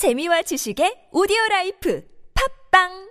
재미와 지식의 오디오 라이프. 팝빵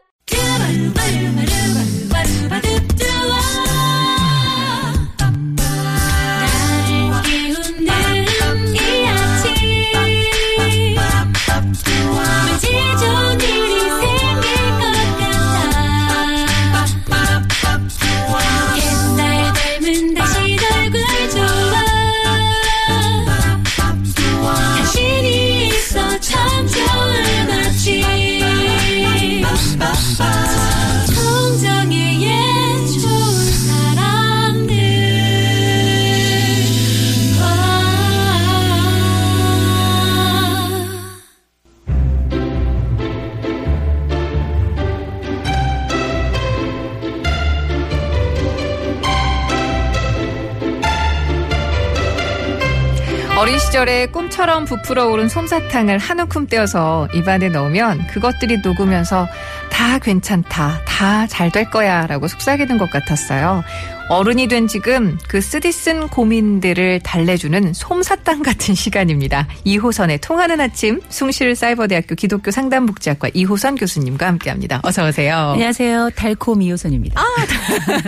어린 시절에 꿈처럼 부풀어 오른 솜사탕을 한 움큼 떼어서 입안에 넣으면 그것들이 녹으면서 다 괜찮다, 다 잘 될 거야 라고 속삭이는 것 같았어요. 어른이 된 지금 그 쓰디쓴 고민들을 달래주는 솜사탕 같은 시간입니다. 2호선의 통하는 아침 숭실 사이버대학교 기독교 상담복지학과 이호선 교수님과 함께합니다. 어서 오세요. 안녕하세요. 달콤 이호선입니다.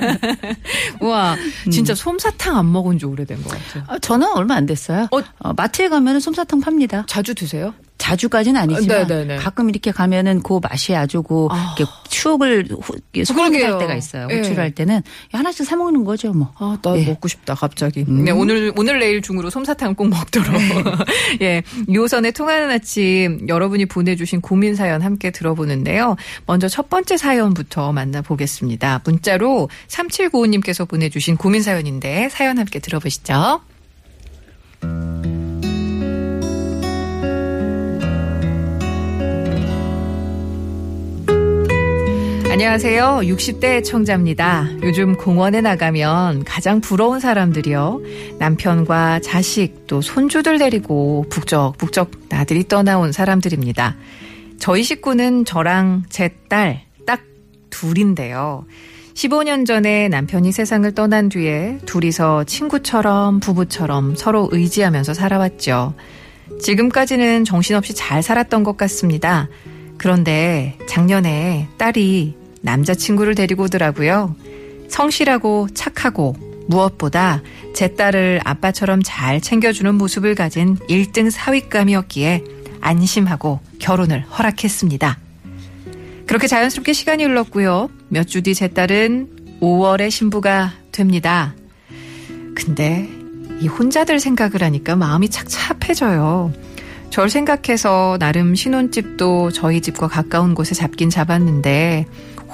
우와, 진짜 솜사탕 안 먹은 지 오래된 것 같아요. 아, 저는 얼마 안 됐어요. 어? 어, 마트에 가면 솜사탕 팝니다. 자주 드세요? 자주까지는 아니지만 아, 네네네. 가끔 이렇게 가면은 그 맛이 아주 그 아. 추억을 그러게요. 소환할 때가 있어요. 예. 호출할 때는 하나씩 사 먹는 거죠, 뭐. 아, 나 예. 먹고 싶다, 갑자기. 네, 오늘, 오늘 내일 중으로 솜사탕 꼭 먹도록. 예. 2호선의 통하는 아침, 여러분이 보내주신 고민 사연 함께 들어보는데요. 먼저 첫 번째 사연부터 만나보겠습니다. 문자로 3795님께서 보내주신 고민 사연인데, 사연 함께 들어보시죠. 안녕하세요. 60대 청자입니다. 요즘 공원에 나가면 가장 부러운 사람들이요. 남편과 자식 또 손주들 데리고 북적북적 나들이 떠나온 사람들입니다. 저희 식구는 저랑 제 딸 딱 둘인데요. 15년 전에 남편이 세상을 떠난 뒤에 둘이서 친구처럼 부부처럼 서로 의지하면서 살아왔죠. 지금까지는 정신없이 잘 살았던 것 같습니다. 그런데 작년에 딸이 남자친구를 데리고 오더라고요. 성실하고 착하고 무엇보다 제 딸을 아빠처럼 잘 챙겨주는 모습을 가진 1등 사윗감이었기에 안심하고 결혼을 허락했습니다. 그렇게 자연스럽게 시간이 흘렀고요. 몇 주 뒤 제 딸은 5월에 신부가 됩니다. 근데 이 혼자들 생각을 하니까 마음이 착잡해져요. 절 생각해서 나름 신혼집도 저희 집과 가까운 곳에 잡긴 잡았는데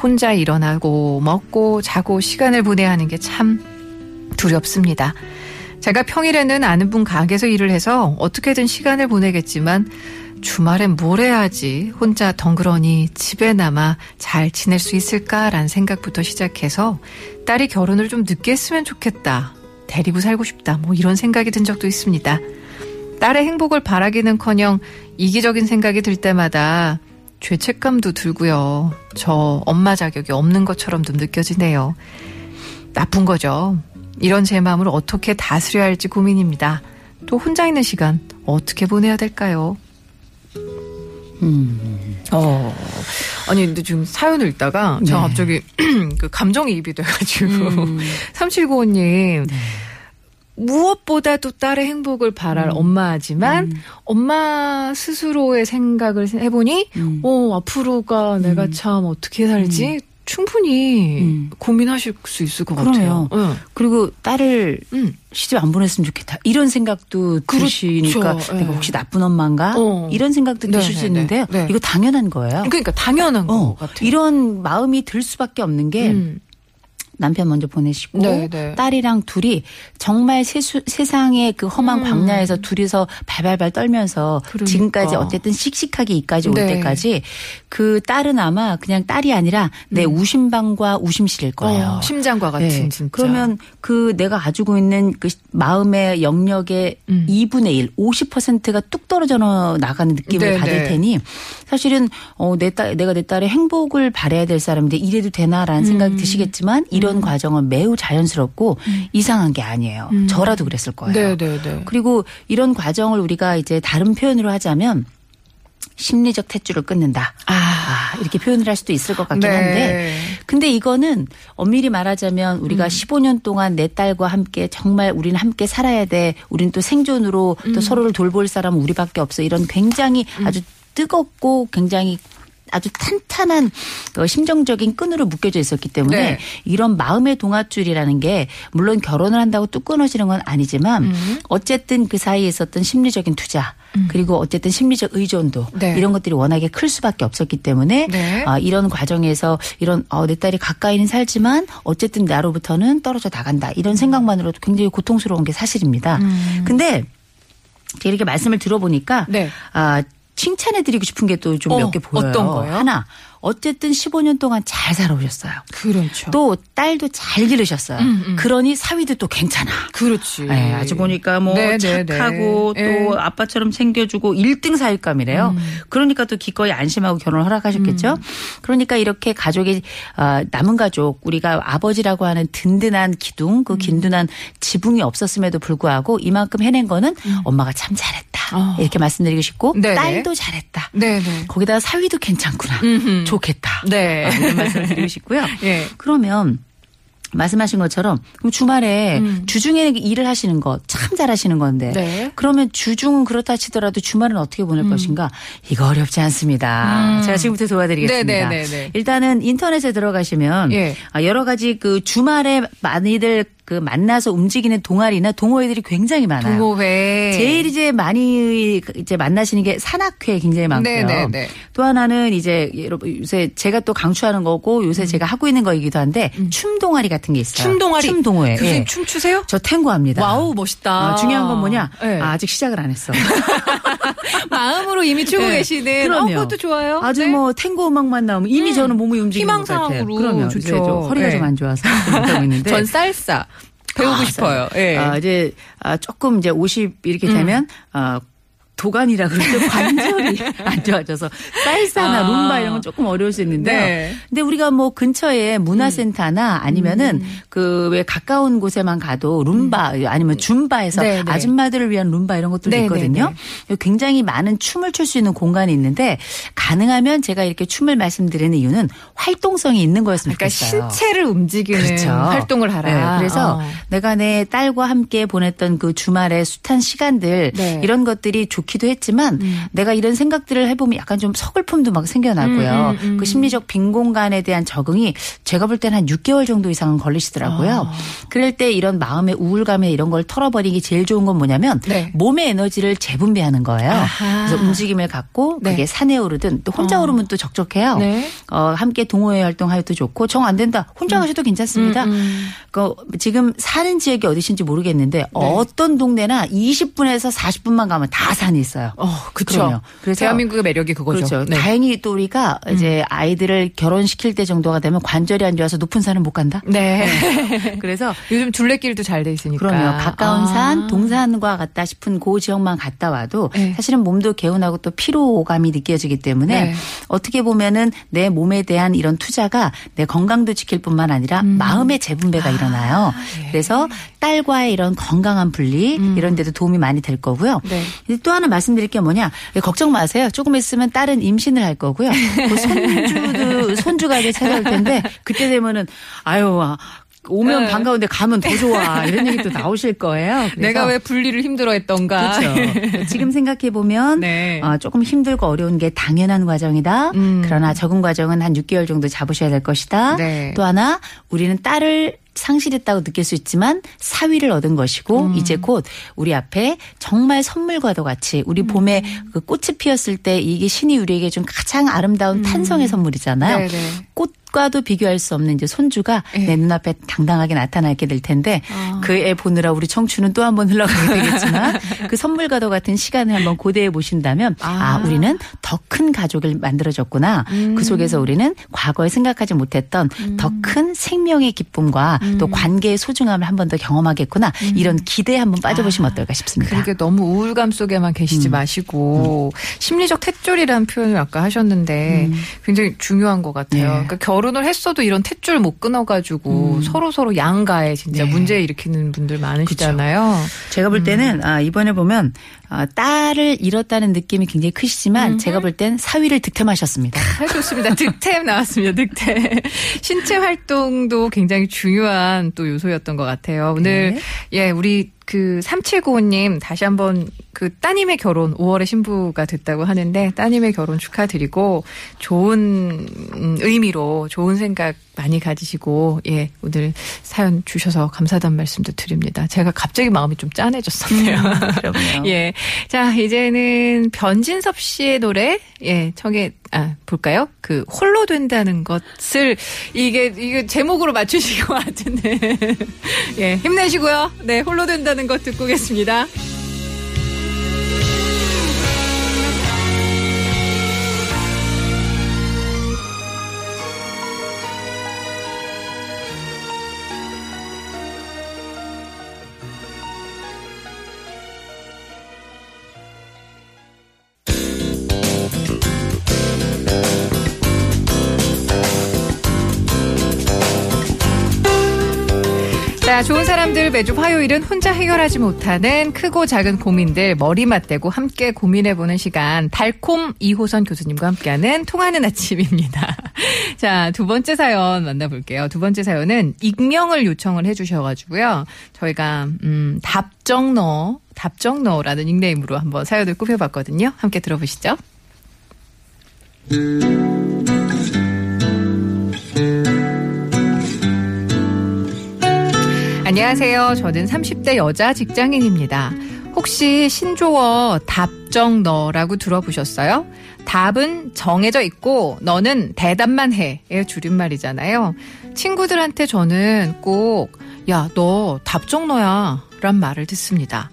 혼자 일어나고 먹고 자고 시간을 보내야 하는 게 참 두렵습니다. 제가 평일에는 아는 분 가게에서 일을 해서 어떻게든 시간을 보내겠지만 주말엔 뭘 해야지 혼자 덩그러니 집에 남아 잘 지낼 수 있을까라는 생각부터 시작해서 딸이 결혼을 좀 늦게 했으면 좋겠다. 데리고 살고 싶다. 뭐 이런 생각이 든 적도 있습니다. 딸의 행복을 바라기는커녕 이기적인 생각이 들 때마다 죄책감도 들고요. 저 엄마 자격이 없는 것처럼도 느껴지네요. 나쁜 거죠. 이런 제 마음을 어떻게 다스려야 할지 고민입니다. 또 혼자 있는 시간 어떻게 보내야 될까요? 어. 아니, 근데 지금 사연을 읽다가 제가 네. 갑자기 그 감정이입이 돼가지고. 음. 3795님. 무엇보다도 딸의 행복을 바랄 엄마지만 엄마 스스로의 생각을 해보니 음. 어 앞으로가 내가 참 어떻게 살지 충분히 음. 고민하실 수 있을 것 그럼요. 같아요. 그리고 딸을 응. 시집 안 보냈으면 좋겠다. 이런 생각도 드시니까 그렇죠. 내가 예. 혹시 나쁜 엄마인가? 어. 이런 생각도 네, 드실 수 네, 있는데요. 네. 네. 이거 당연한 거예요. 그러니까 당연한 것 어, 같아요. 이런 마음이 들 수밖에 없는 게 음. 남편 먼저 보내시고 네, 네. 딸이랑 둘이 정말 세수, 세상의 그 험한 음. 광야에서 둘이서 발발발 떨면서 그러니까. 지금까지 어쨌든 씩씩하게 이까지 올 네. 때까지 그 딸은 아마 그냥 딸이 아니라 내 우심방과 우심실일 거예요. 어, 심장과 같은 네. 진짜. 그러면 그 내가 가지고 있는 그 마음의 영역의 음. 2분의 1, 50%가 뚝 떨어져 나가는 느낌을 네, 받을 네. 테니 사실은 어, 내 딸, 내가 내 딸의 행복을 바래야 될 사람인데 이래도 되나라는 생각이 음. 드시겠지만 이런 과정은 매우 자연스럽고 이상한 게 아니에요. 저라도 그랬을 거예요. 네, 네, 네. 그리고 이런 과정을 우리가 이제 다른 표현으로 하자면 심리적 탯줄을 끊는다. 아, 이렇게 표현을 할 수도 있을 것 같긴 네. 한데 근데 이거는 엄밀히 말하자면 우리가 음. 15년 동안 내 딸과 함께 정말 우리는 함께 살아야 돼. 우리는 또 생존으로 음. 또 서로를 돌볼 사람은 우리밖에 없어. 이런 굉장히 아주 뜨겁고 굉장히 아주 탄탄한 그 심정적인 끈으로 묶여져 있었기 때문에 네. 이런 마음의 동아줄이라는 게 물론 결혼을 한다고 뚝 끊어지는 건 아니지만 음. 어쨌든 그 사이에 있었던 심리적인 투자 그리고 어쨌든 심리적 의존도 네. 이런 것들이 워낙에 클 수밖에 없었기 때문에 네. 아, 이런 과정에서 이런 어, 내 딸이 가까이는 살지만 어쨌든 나로부터는 떨어져 나간다 이런 생각만으로도 굉장히 고통스러운 게 사실입니다. 근데 제가 이렇게 말씀을 들어보니까 음. 네. 아, 칭찬해드리고 싶은 게 또좀 어, 몇개 보여요. 어떤 거요? 하나, 어쨌든 15년 동안 잘 살아오셨어요. 그렇죠. 또 딸도 잘 기르셨어요. 그러니 사위도 또 괜찮아. 그렇지. 네, 아주 보니까 뭐 네, 네, 착하고 네. 또 예. 아빠처럼 챙겨주고 1등 사육감이래요. 그러니까 또 기꺼이 안심하고 결혼을 허락하셨겠죠. 그러니까 이렇게 가족이 어, 남은 가족 우리가 아버지라고 하는 든든한 기둥 그 든든한 지붕이 없었음에도 불구하고 이만큼 해낸 거는 엄마가 참 잘했다. 어. 이렇게 말씀드리고 싶고 네네. 딸도 잘했다. 네네. 거기다가 사위도 괜찮구나. 음흠. 좋겠다. 네. 이런 말씀 드리고 싶고요. 예. 그러면 말씀하신 것처럼 그럼 주말에 주중에 일을 하시는 거 참 잘하시는 건데 음. 네. 그러면 주중은 그렇다 치더라도 주말은 어떻게 보낼 것인가 이거 어렵지 않습니다. 음. 제가 지금부터 도와드리겠습니다. 네네네네. 일단은 인터넷에 들어가시면 예. 아, 여러 가지 그 주말에 많이들 그 만나서 움직이는 동아리나 동호회들이 굉장히 많아요. 동호회. 제일 이제 많이 이제 만나시는 게 산악회 굉장히 많고요. 네네네. 또 하나는 이제 여러분 요새 제가 또 강추하는 거고 요새 제가 하고 있는 거이기도 한데 춤 동아리 같은 게 있어요. 음. 춤 동아리. 춤 동호회. 교수님 예. 춤 추세요? 저 탱고합니다. 와우 멋있다. 아, 중요한 건 뭐냐? 네. 아, 아직 시작을 안 했어. 마음으로 이미 추고 네. 계시는. 그럼요. 어, 그것도 좋아요. 아주 네. 뭐 탱고 음악만 나오면 이미 저는 몸이 움직이는 것 같아요. 희망사항으로 그럼요. 좋죠. 좀 허리가 네. 좀안 좋아서 못하고 있는데. 전 살사 배우고 아, 싶어요. 예. 아, 이제 아, 조금 이제 50 이렇게 되면 음. 아 도가니라 그러죠. 관절이 안 좋아져서 쌀사나 아. 룸바 이런 건 조금 어려울 수 있는데 네. 근데 우리가 뭐 근처에 문화센터나 아니면은 음. 그왜 가까운 곳에만 가도 룸바 아니면 줌바에서 네, 네. 아줌마들을 위한 룸바 이런 것들도 네, 있거든요. 굉장히 많은 춤을 출 수 있는 공간이 있는데 가능하면 제가 이렇게 춤을 말씀드리는 이유는 활동성이 있는 거였으면 그러니까 좋겠어요. 신체를 움직이는 그렇죠. 활동을 하라. 네, 그래서 어. 내가 내 딸과 함께 보냈던 그 주말의 숱한 시간들 네. 음. 이런 것들이 좋 기도 했지만 내가 이런 생각들을 해보면 약간 좀 서글픔도 막 생겨나고요. 음, 음, 음. 그 심리적 빈 공간에 대한 적응이 제가 볼 때는 한 6개월 정도 이상은 걸리시더라고요. 아. 그럴 때 이런 마음의 우울감에 이런 걸 털어버리기 제일 좋은 건 뭐냐면 네. 몸의 에너지를 재분배하는 거예요. 아하. 그래서 움직임을 갖고 네. 그게 산에 오르든 또 혼자 어. 오르면 또 적적해요. 네. 어, 함께 동호회 활동하여도 좋고 정 안 된다. 혼자 가셔도 괜찮습니다. 음, 음. 그 지금 사는 지역이 어디신지 모르겠는데 네. 어떤 동네나 20분에서 40분만 가면 다 산이 있어요. 어, 그렇죠. 그래서 대한민국의 매력이 그거죠. 그렇죠. 네. 음. 다행히 또 우리가 이제 아이들을 결혼시킬 때 정도가 되면 관절이 안 좋아서 높은 산은 못 간다. 네. 그래서 요즘 둘레길도 잘 돼 있으니까. 그럼요. 가까운 아. 산, 동산과 같다 싶은 그 지역만 갔다 와도 네. 사실은 몸도 개운하고 또 피로감이 느껴지기 때문에 네. 어떻게 보면은 내 몸에 대한 이런 투자가 내 건강도 지킬 뿐만 아니라 마음의 재분배가 일어나요. 예. 그래서 딸과의 이런 건강한 분리 이런 데도 도움이 많이 될 거고요. 네. 또 하나 말씀드릴 게 뭐냐. 걱정 마세요. 조금 있으면 딸은 임신을 할 거고요. 그 손주도 손주가 이제 찾아올 텐데 그때 되면은 아유 아, 오면 네. 반가운데 가면 더 좋아 이런 얘기 또 나오실 거예요. 내가 왜 분리를 힘들어했던가. 그렇죠. 지금 생각해 보면 네. 어, 조금 힘들고 어려운 게 당연한 과정이다. 음. 그러나 적응 과정은 한 6개월 정도 잡으셔야 될 것이다. 네. 또 하나 우리는 딸을 상실했다고 느낄 수 있지만 사위를 얻은 것이고 음. 이제 곧 우리 앞에 정말 선물과도 같이 우리 음. 봄에 그 꽃이 피었을 때 이게 신이 우리에게 좀 가장 아름다운 탄성의 선물이잖아요. 음. 네네. 꽃 과도 비교할 수 없는 이제 손주가 예. 내 눈앞에 당당하게 나타나게 될 텐데 아. 그애 보느라 우리 청춘은 또 한 번 흘러가게 되겠지만 그 선물과도 같은 시간을 한번 고대해 보신다면 아, 아. 우리는 더 큰 가족을 만들어졌구나. 음. 그 속에서 우리는 과거에 생각하지 못했던 더큰 생명의 기쁨과 음. 또 관계의 소중함을 한 번 더 경험하겠구나. 이런 기대에 한번 빠져보시면 어떨까 싶습니다. 그러게 너무 우울감 속에만 계시지 마시고 심리적 탯줄이라는 표현을 아까 하셨는데 굉장히 중요한 것 같아요. 네. 그러니까 결혼 결혼을 했어도 이런 탯줄 못 끊어가지고 서로 서로 양가에 진짜 네. 문제 일으키는 분들 많으시잖아요. 제가 볼 때는 아, 이번에 보면 아, 딸을 잃었다는 느낌이 굉장히 크시지만 제가 볼 땐 사위를 득템하셨습니다. 아, 좋습니다. 득템 나왔습니다. 득템. 신체 활동도 굉장히 중요한 또 요소였던 것 같아요. 오늘 네. 예 우리 그 3795님 다시 한번 그 따님의 결혼 5월에 신부가 됐다고 하는데 따님의 결혼 축하드리고 좋은 음, 의미로 좋은 생각 많이 가지시고 예 오늘 사연 주셔서 감사하다는 말씀도 드립니다. 제가 갑자기 마음이 좀 짠해졌었네요. 그럼요. 예. 자, 이제는 변진섭 씨의 노래, 예, 청해, 아, 볼까요? 그, 홀로 된다는 것을, 이게, 이게 제목으로 맞추신 것 같은데. 예, 힘내시고요. 네, 홀로 된다는 것 듣고 오겠습니다. 자, 좋은 사람들 매주 화요일은 혼자 해결하지 못하는 크고 작은 고민들 머리 맞대고 함께 고민해보는 시간 달콤 2호선 교수님과 함께하는 통하는 아침입니다. 자, 두 번째 사연 만나볼게요. 두 번째 사연은 익명을 요청을 해주셔가지고요. 저희가 음, 답정너, 답정너라는 닉네임으로 한번 사연을 꾸며봤거든요. 함께 들어보시죠. 안녕하세요. 저는 30대 여자 직장인입니다. 혹시 신조어 답정 너라고 들어보셨어요? 답은 정해져 있고 너는 대답만 해의 줄임말이잖아요. 친구들한테 저는 꼭 야, 너 답정 너야 란 말을 듣습니다.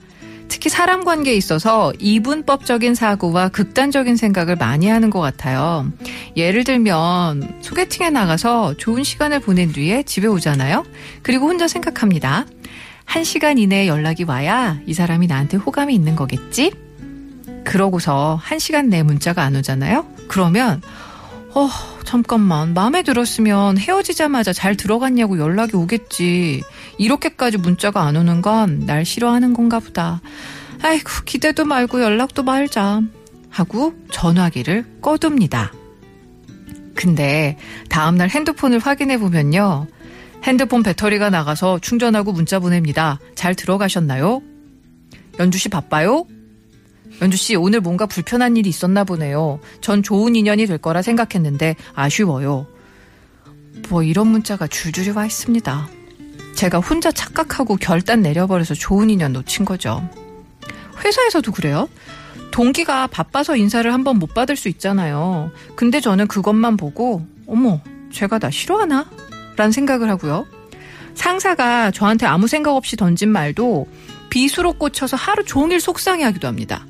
특히 사람 관계에 있어서 이분법적인 사고와 극단적인 생각을 많이 하는 것 같아요. 예를 들면 소개팅에 나가서 좋은 시간을 보낸 뒤에 집에 오잖아요. 그리고 혼자 생각합니다. 한 시간 이내에 연락이 와야 이 사람이 나한테 호감이 있는 거겠지? 그러고서 한 시간 내 문자가 안 오잖아요. 그러면 어 잠깐만 마음에 들었으면 헤어지자마자 잘 들어갔냐고 연락이 오겠지. 이렇게까지 문자가 안 오는 건 날 싫어하는 건가 보다. 아이고 기대도 말고 연락도 말자 하고 전화기를 꺼둡니다. 근데 다음날 핸드폰을 확인해 보면요. 핸드폰 배터리가 나가서 충전하고 문자 보냅니다. 잘 들어가셨나요? 연주 씨 바빠요? 연주 씨 오늘 뭔가 불편한 일이 있었나 보네요. 전 좋은 인연이 될 거라 생각했는데 아쉬워요. 뭐 이런 문자가 줄줄이 와 있습니다. 제가 혼자 착각하고 결단 내려버려서 좋은 인연 놓친 거죠. 회사에서도 그래요. 동기가 바빠서 인사를 한번 못 받을 수 있잖아요. 근데 저는 그것만 보고 어머 제가 나 싫어하나? 라는 생각을 하고요. 상사가 저한테 아무 생각 없이 던진 말도 비수로 꽂혀서 하루 종일 속상해하기도 합니다.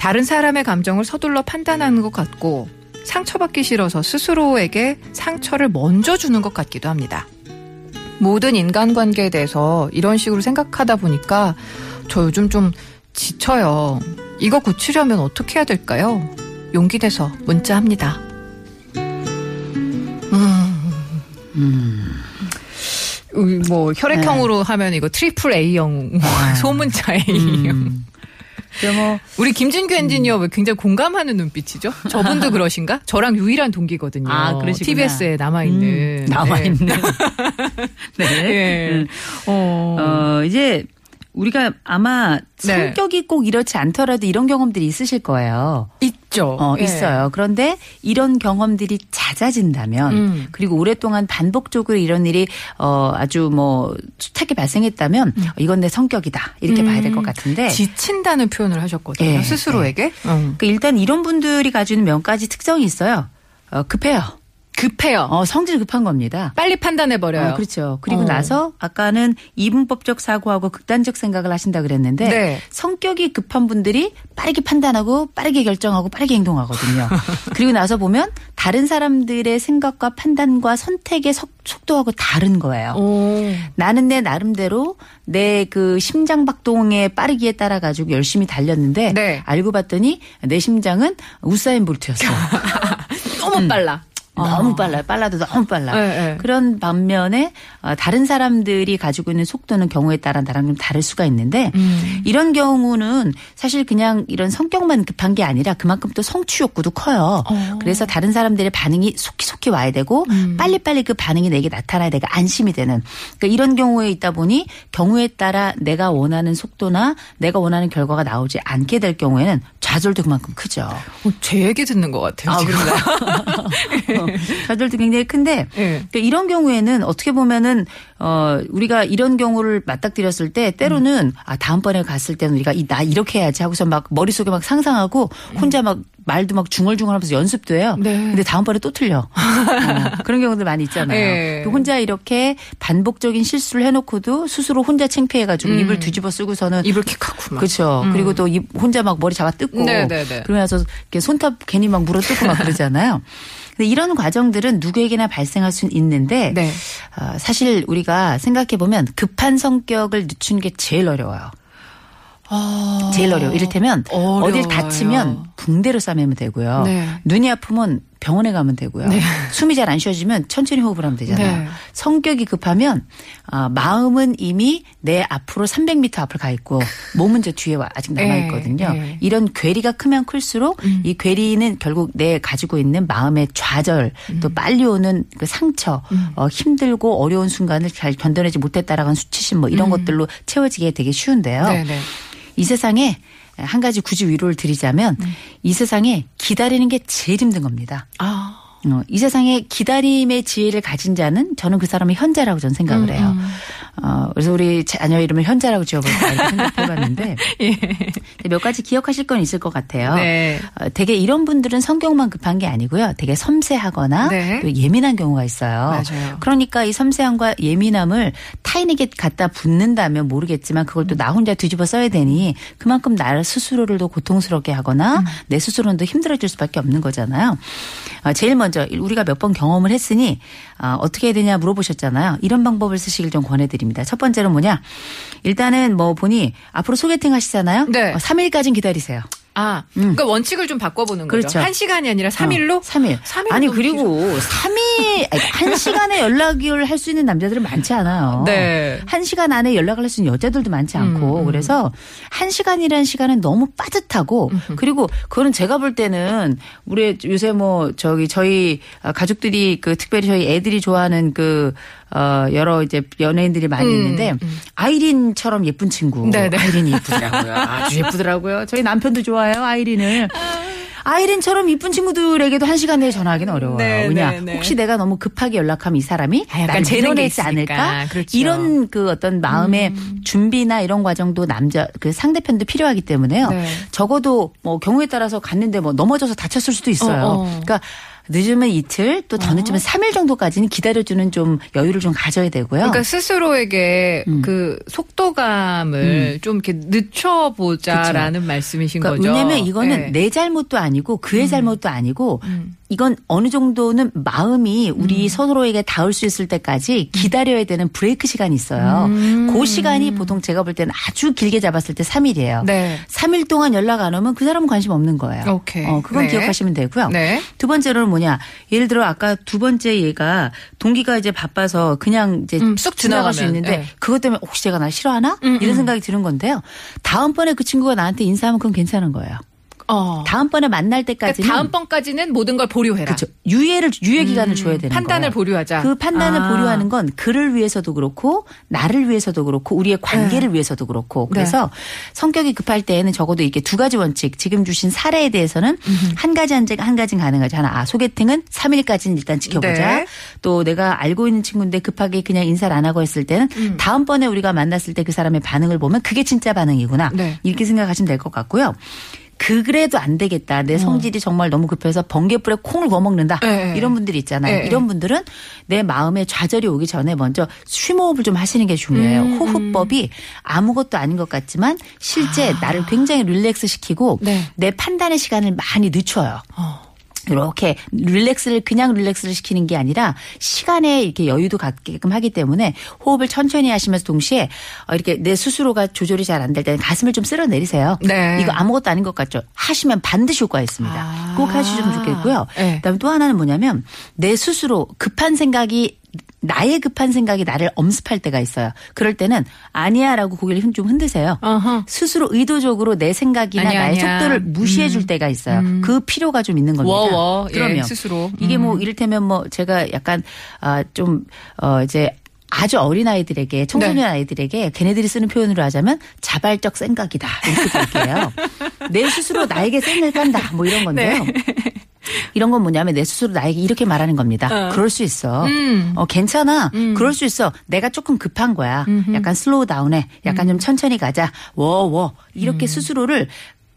다른 사람의 감정을 서둘러 판단하는 것 같고 상처받기 싫어서 스스로에게 상처를 먼저 주는 것 같기도 합니다. 모든 인간관계에 대해서 이런 식으로 생각하다 보니까 저 요즘 좀 지쳐요. 이거 고치려면 어떻게 해야 될까요? 용기 내서 문자합니다. 음. 뭐 혈액형으로 하면 이거 triple A형 소문자 A형. 그 뭐 우리 김진규 엔지니어 왜 굉장히 공감하는 눈빛이죠? 저분도 그러신가? 저랑 유일한 동기거든요. 아, 그러시구나. TBS에 남아 있는 음, 남아있는. 네. 예. 음. 어. 어, 이제 우리가 아마 네. 성격이 꼭 이렇지 않더라도 이런 경험들이 있으실 거예요. 있죠. 어, 예. 있어요. 그런데 이런 경험들이 잦아진다면 음. 그리고 오랫동안 반복적으로 이런 일이 어 아주 뭐 숱하게 발생했다면 음. 어, 이건 내 성격이다. 이렇게 봐야 될 것 같은데 지친다는 표현을 하셨거든요. 예, 스스로에게. 음. 그 일단 이런 분들이 가지는 몇 가지 특성이 있어요. 어, 급해요. 급해요. 어, 성질 급한 겁니다. 빨리 판단해 버려요. 어, 그렇죠. 그리고 어. 나서 아까는 이분법적 사고하고 극단적 생각을 하신다 그랬는데 네. 성격이 급한 분들이 빠르게 판단하고 빠르게 결정하고 빠르게 행동하거든요. 그리고 나서 보면 다른 사람들의 생각과 판단과 선택의 속, 속도하고 다른 거예요. 오. 나는 내 나름대로 내 그 심장 박동의 빠르기에 따라 가지고 열심히 달렸는데 네. 알고 봤더니 내 심장은 우사인 볼트였어. 너무 빨라. 너무 빨라요. 빨라도 너무 빨라. 네, 네. 그런 반면에 어, 다른 사람들이 가지고 있는 속도는 경우에 따라 나랑 좀 다를 수가 있는데 음. 이런 경우는 사실 그냥 이런 성격만 급한 게 아니라 그만큼 또 성취 욕구도 커요. 어. 그래서 다른 사람들의 반응이 속히속히 와야 되고 음. 빨리빨리 그 반응이 내게 나타나야 내가 안심이 되는 그러니까 이런 경우에 있다 보니 경우에 따라 내가 원하는 속도나 내가 원하는 결과가 나오지 않게 될 경우에는 좌절도 그만큼 크죠. 어, 제 얘기 듣는 것 같아요. 지금. 어, 좌절도 굉장히 큰데 예. 그러니까 이런 경우에는 어떻게 보면은 어 우리가 이런 경우를 맞닥뜨렸을 때 때로는 아 다음번에 갔을 때는 우리가 이 나 이렇게 해야지 하고서 막 머릿속에 막 상상하고 혼자 막 말도 막 중얼중얼하면서 연습도 해요. 네. 근데 다음번에 또 틀려. 어, 그런 경우들 많이 있잖아요. 예. 그 혼자 이렇게 반복적인 실수를 해놓고도 스스로 혼자 창피해가지고 입을 뒤집어 쓰고서는 입을 킥하고 막. 그렇죠. 그리고 또 입 혼자 막 머리 잡아 뜯고 네, 네, 네. 그러면서 이렇게 손톱 괜히 막 물어 뜯고 막 그러잖아요. 이런 과정들은 누구에게나 발생할 수 있는데 네. 어, 사실 우리가 생각해 보면 급한 성격을 늦추는 게 제일 어려워요. 제일 어려워. 이를테면 어려워요. 어딜 다치면 붕대로 싸매면 되고요. 네. 눈이 아프면 병원에 가면 되고요. 숨이 잘 안 쉬어지면 천천히 호흡을 하면 되잖아요. 네. 성격이 급하면 아, 마음은 이미 내 앞으로 300m 앞을 가 있고 몸은 저 뒤에 와- 아직 남아 있거든요. 네, 네. 이런 괴리가 크면 클수록 이 괴리는 결국 내 가지고 있는 마음의 좌절 또 빨리 오는 그 상처 어, 힘들고 어려운 순간을 잘 견뎌내지 못했다라는 수치심 뭐 이런 것들로 채워지게 되게 쉬운데요. 네, 네. 이 세상에 한 가지 굳이 위로를 드리자면 이 세상에 기다리는 게 제일 힘든 겁니다. 아. 어, 이 세상에 기다림의 지혜를 가진 자는 저는 그 사람의 현자라고 저는 생각을 해요. 어, 그래서 우리 자녀 이름을 현자라고 지어볼까 이렇게 생각해봤는데 몇 가지 기억하실 건 있을 것 같아요. 네. 어, 되게 이런 분들은 성격만 급한 게 아니고요. 되게 섬세하거나 네. 또 예민한 경우가 있어요. 맞아요. 그러니까 이 섬세함과 예민함을 타인에게 갖다 붙는다면 모르겠지만 그걸 또 나 혼자 뒤집어 써야 되니 그만큼 나를 스스로를 더 고통스럽게 하거나 음. 내 스스로는 더 힘들어질 수밖에 없는 거잖아요. 어, 제일 먼저 우리가 몇 번 경험을 했으니 어, 어떻게 해야 되냐 물어보셨잖아요. 이런 방법을 쓰시길 좀 권해드립니다. 첫 번째는 뭐냐? 일단은 뭐 보니 앞으로 소개팅 하시잖아요. 네. 어, 3일까지는 기다리세요. 아, 그러니까 원칙을 좀 바꿔보는 거죠. 그렇죠. 한 시간이 아니라 3일로? 3일. 삼일은 아니 그리고 3일 아니, 한 시간에 연락을 할 수 있는 남자들은 많지 않아요. 네. 한 시간 안에 연락을 할 수 있는 여자들도 많지 않고 그래서 한 시간이라는 시간은 너무 빠듯하고 그리고 그거는 제가 볼 때는 우리 요새 뭐 저기 저희 가족들이 그 특별히 저희 애들이 좋아하는 그 어, 여러 이제 연예인들이 많이 있는데 아이린처럼 예쁜 친구. 네네. 아이린이 예쁘더라고요. 아주 예쁘더라고요. 저희 남편도 좋아해요, 아이린을. 아이린처럼 이쁜 친구들에게도 한 시간 내에 전화하기는 어려워요. 네, 왜냐? 네, 네. 혹시 내가 너무 급하게 연락하면 이 사람이 아, 약간 재능이 있으니까. 않을까? 그렇죠. 이런 그 어떤 마음의 준비나 이런 과정도 남자 그 상대편도 필요하기 때문에요. 네. 적어도 뭐 경우에 따라서 갔는데 뭐 넘어져서 다쳤을 수도 있어요. 어, 어. 그러니까 늦으면 이틀 또 더 늦으면 3일 정도까지는 기다려주는 좀 여유를 좀 가져야 되고요. 그러니까 스스로에게 음. 그 속도감을 좀 이렇게 늦춰보자라는 말씀이신 그러니까 거죠. 왜냐면 이거는 네. 내 잘못도 아니고 그의 잘못도 아니고 음. 이건 어느 정도는 마음이 우리 서로에게 닿을 수 있을 때까지 기다려야 되는 브레이크 시간이 있어요. 음. 그 시간이 보통 제가 볼 때는 아주 길게 잡았을 때 3일이에요. 네. 3일 동안 연락 안 오면 그 사람은 관심 없는 거예요. 오케이. 어, 그건 네. 기억하시면 되고요. 네. 두 번째로는 뭐냐. 예를 들어 아까 두 번째 얘가 동기가 이제 바빠서 그냥 이제 음, 쑥 지나갈 수 있는데 네. 그것 때문에 혹시 제가 날 싫어하나? 음, 이런 음. 생각이 드는 건데요. 다음번에 그 친구가 나한테 인사하면 그건 괜찮은 거예요. 어. 다음번에 만날 그러니까 때까지는 다음번까지는 모든 걸 보류해라. 그렇죠. 유예를 유예 기간을 줘야 되는 판단을 거예요. 보류하자. 그 판단을 아. 보류하는 건 그를 위해서도 그렇고 나를 위해서도 그렇고 우리의 관계를 위해서도 그렇고 네. 그래서 성격이 급할 때에는 적어도 이렇게 두 가지 원칙 지금 주신 사례에 대해서는 한 가지 한, 한 가지는 가능하지 하나 아 소개팅은 3일까지는 일단 지켜보자 네. 또 내가 알고 있는 친구인데 급하게 그냥 인사를 안 하고 했을 때는 음. 다음번에 우리가 만났을 때 그 사람의 반응을 보면 그게 진짜 반응이구나 네. 이렇게 생각하시면 될 것 같고요. 그래도 안 되겠다. 내 성질이 정말 너무 급해서 번개불에 콩을 거먹는다. 어. 네. 이런 분들이 있잖아요. 네. 이런 분들은 내 마음에 좌절이 오기 전에 먼저 쉼호흡을 좀 하시는 게 중요해요. 음, 호흡법이 아무것도 아닌 것 같지만 실제 나를 굉장히 릴렉스 시키고 네. 내 판단의 시간을 많이 늦춰요. 어. 이렇게 릴렉스를 그냥 릴렉스를 시키는 게 아니라 시간에 이렇게 여유도 갖게끔 하기 때문에 호흡을 천천히 하시면서 동시에 어, 이렇게 내 스스로가 조절이 잘 안 될 때는 가슴을 좀 쓸어 내리세요. 네. 이거 아무것도 아닌 것 같죠? 하시면 반드시 효과가 있습니다. 아. 꼭 하시면 좋겠고요. 네. 그다음에 또 하나는 뭐냐면 내 스스로 급한 생각이 나의 급한 생각이 나를 엄습할 때가 있어요. 그럴 때는 아니야라고 고개를 흔- 좀 흔드세요. 어허. 스스로 의도적으로 내 생각이나 아니야, 나의 아니야. 속도를 무시해 줄 때가 있어요. 그 필요가 좀 있는 겁니다. 워워, 예, 그러면 스스로. 이게 뭐 이를테면 뭐 제가 약간 아좀어 이제 아주 어린 아이들에게 청소년 네. 아이들에게 걔네들이 쓰는 표현으로 하자면 자발적 쌩까기다 이렇게 볼게요. 내 스스로 나에게 쌩을 깐다 뭐 이런 건데요. 네. 이런 건 뭐냐면 내 스스로 나에게 이렇게 말하는 겁니다. 그럴 수 있어. 음. 어, 괜찮아. 그럴 수 있어. 내가 조금 급한 거야. 약간 slow down해. 약간 음. 좀 천천히 가자. 워워. 이렇게 스스로를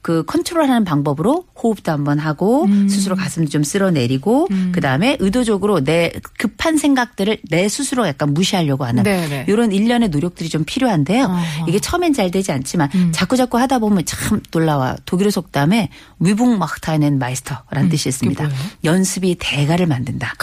그 컨트롤하는 방법으로 호흡도 한번 하고 음. 스스로 가슴 좀 쓸어내리고 그다음에 의도적으로 내 급한 생각들을 내 스스로 약간 무시하려고 하는 네네. 이런 일련의 노력들이 좀 필요한데요. 어허. 이게 처음엔 잘 되지 않지만 음. 자꾸 자꾸 하다 보면 참 놀라워요. 독일어 속담에 Übung macht einen Meister라는 뜻이 있습니다. 음. 연습이 대가를 만든다.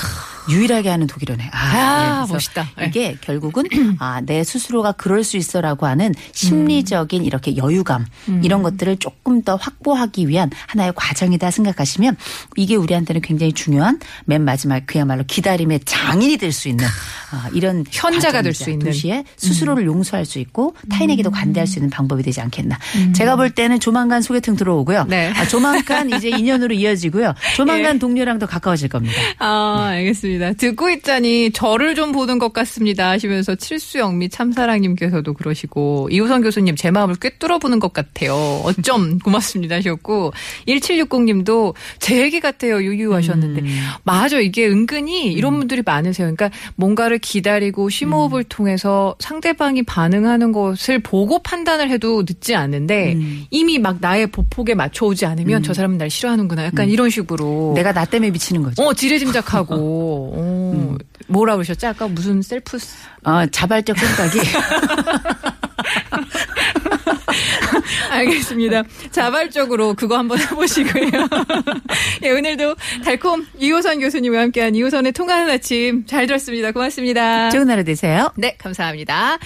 유일하게 하는 독일어네. 아, 그래서 멋있다. 네. 이게 결국은 아, 내 스스로가 그럴 수 있어라고 하는 심리적인 이렇게 여유감 음. 이런 것들을 조금 더 확보하기 위한 하나의 과정이다 생각하시면 이게 우리한테는 굉장히 중요한 맨 마지막 그야말로 기다림의 장인이 될 수 있는 아, 이런 현자가 될 수 있는. 음. 동시에 스스로를 용서할 수 있고 타인에게도 관대할 수 있는 방법이 되지 않겠나. 제가 볼 때는 조만간 소개팅 들어오고요. 음. 네. 아, 조만간 이제 인연으로 이어지고요. 조만간 동료랑도 가까워질 겁니다. 아, 알겠습니다. 듣고 있자니 저를 좀 보는 것 같습니다 하시면서 칠수영미 참사랑님께서도 그러시고 이우선 교수님 제 마음을 꿰뚫어 보는 것 같아요. 어쩜 고맙습니다 하셨고 1760님도 제 얘기 같아요 유유하셨는데 맞아 이게 은근히 이런 분들이 많으세요. 그러니까 뭔가를 기다리고 심호흡을 통해서 상대방이 반응하는 것을 보고 판단을 해도 늦지 않는데 이미 막 나의 보폭에 맞춰오지 않으면 저 사람은 날 싫어하는구나. 약간 이런 식으로. 내가 나 때문에 미치는 거죠. 어, 지레짐작하고. 어, 뭐라 그러셨지? 아까 무슨 셀프. 스- 어, 자발적 쌩까기 알겠습니다. 자발적으로 그거 한번 해보시고요. 예, 오늘도 달콤 이호선 교수님과 함께한 이호선의 통하는 아침 잘 들었습니다. 고맙습니다. 좋은 하루 되세요. 네, 감사합니다.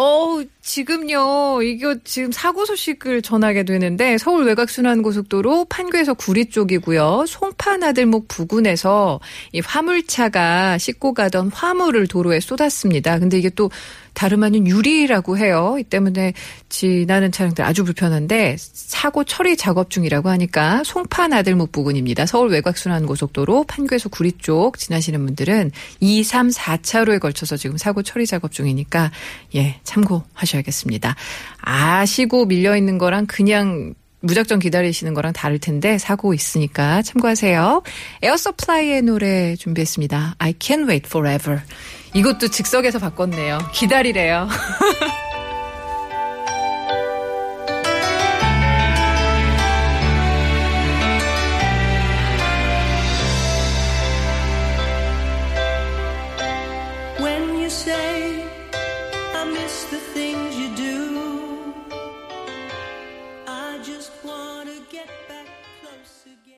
어 지금요, 이거 지금 사고 소식을 전하게 되는데 서울 외곽순환고속도로 판교에서 구리 쪽이고요. 송파나들목 부근에서 이 화물차가 싣고 가던 화물을 도로에 쏟았습니다. 근데 이게 또 다름 아닌 유리라고 해요. 이 때문에 지나는 차량들 아주 불편한데 사고 처리 작업 중이라고 하니까 송파 나들목 부근입니다. 서울 외곽순환고속도로 판교에서 구리 쪽 지나시는 분들은 2, 3, 4차로에 걸쳐서 지금 사고 처리 작업 중이니까 예 참고하셔야겠습니다. 아시고 밀려 있는 거랑 그냥 무작정 기다리시는 거랑 다를 텐데 사고 있으니까 참고하세요. 에어서플라이의 노래 준비했습니다. I can't wait forever. 이것도 즉석에서 바꿨네요. 기다리래요.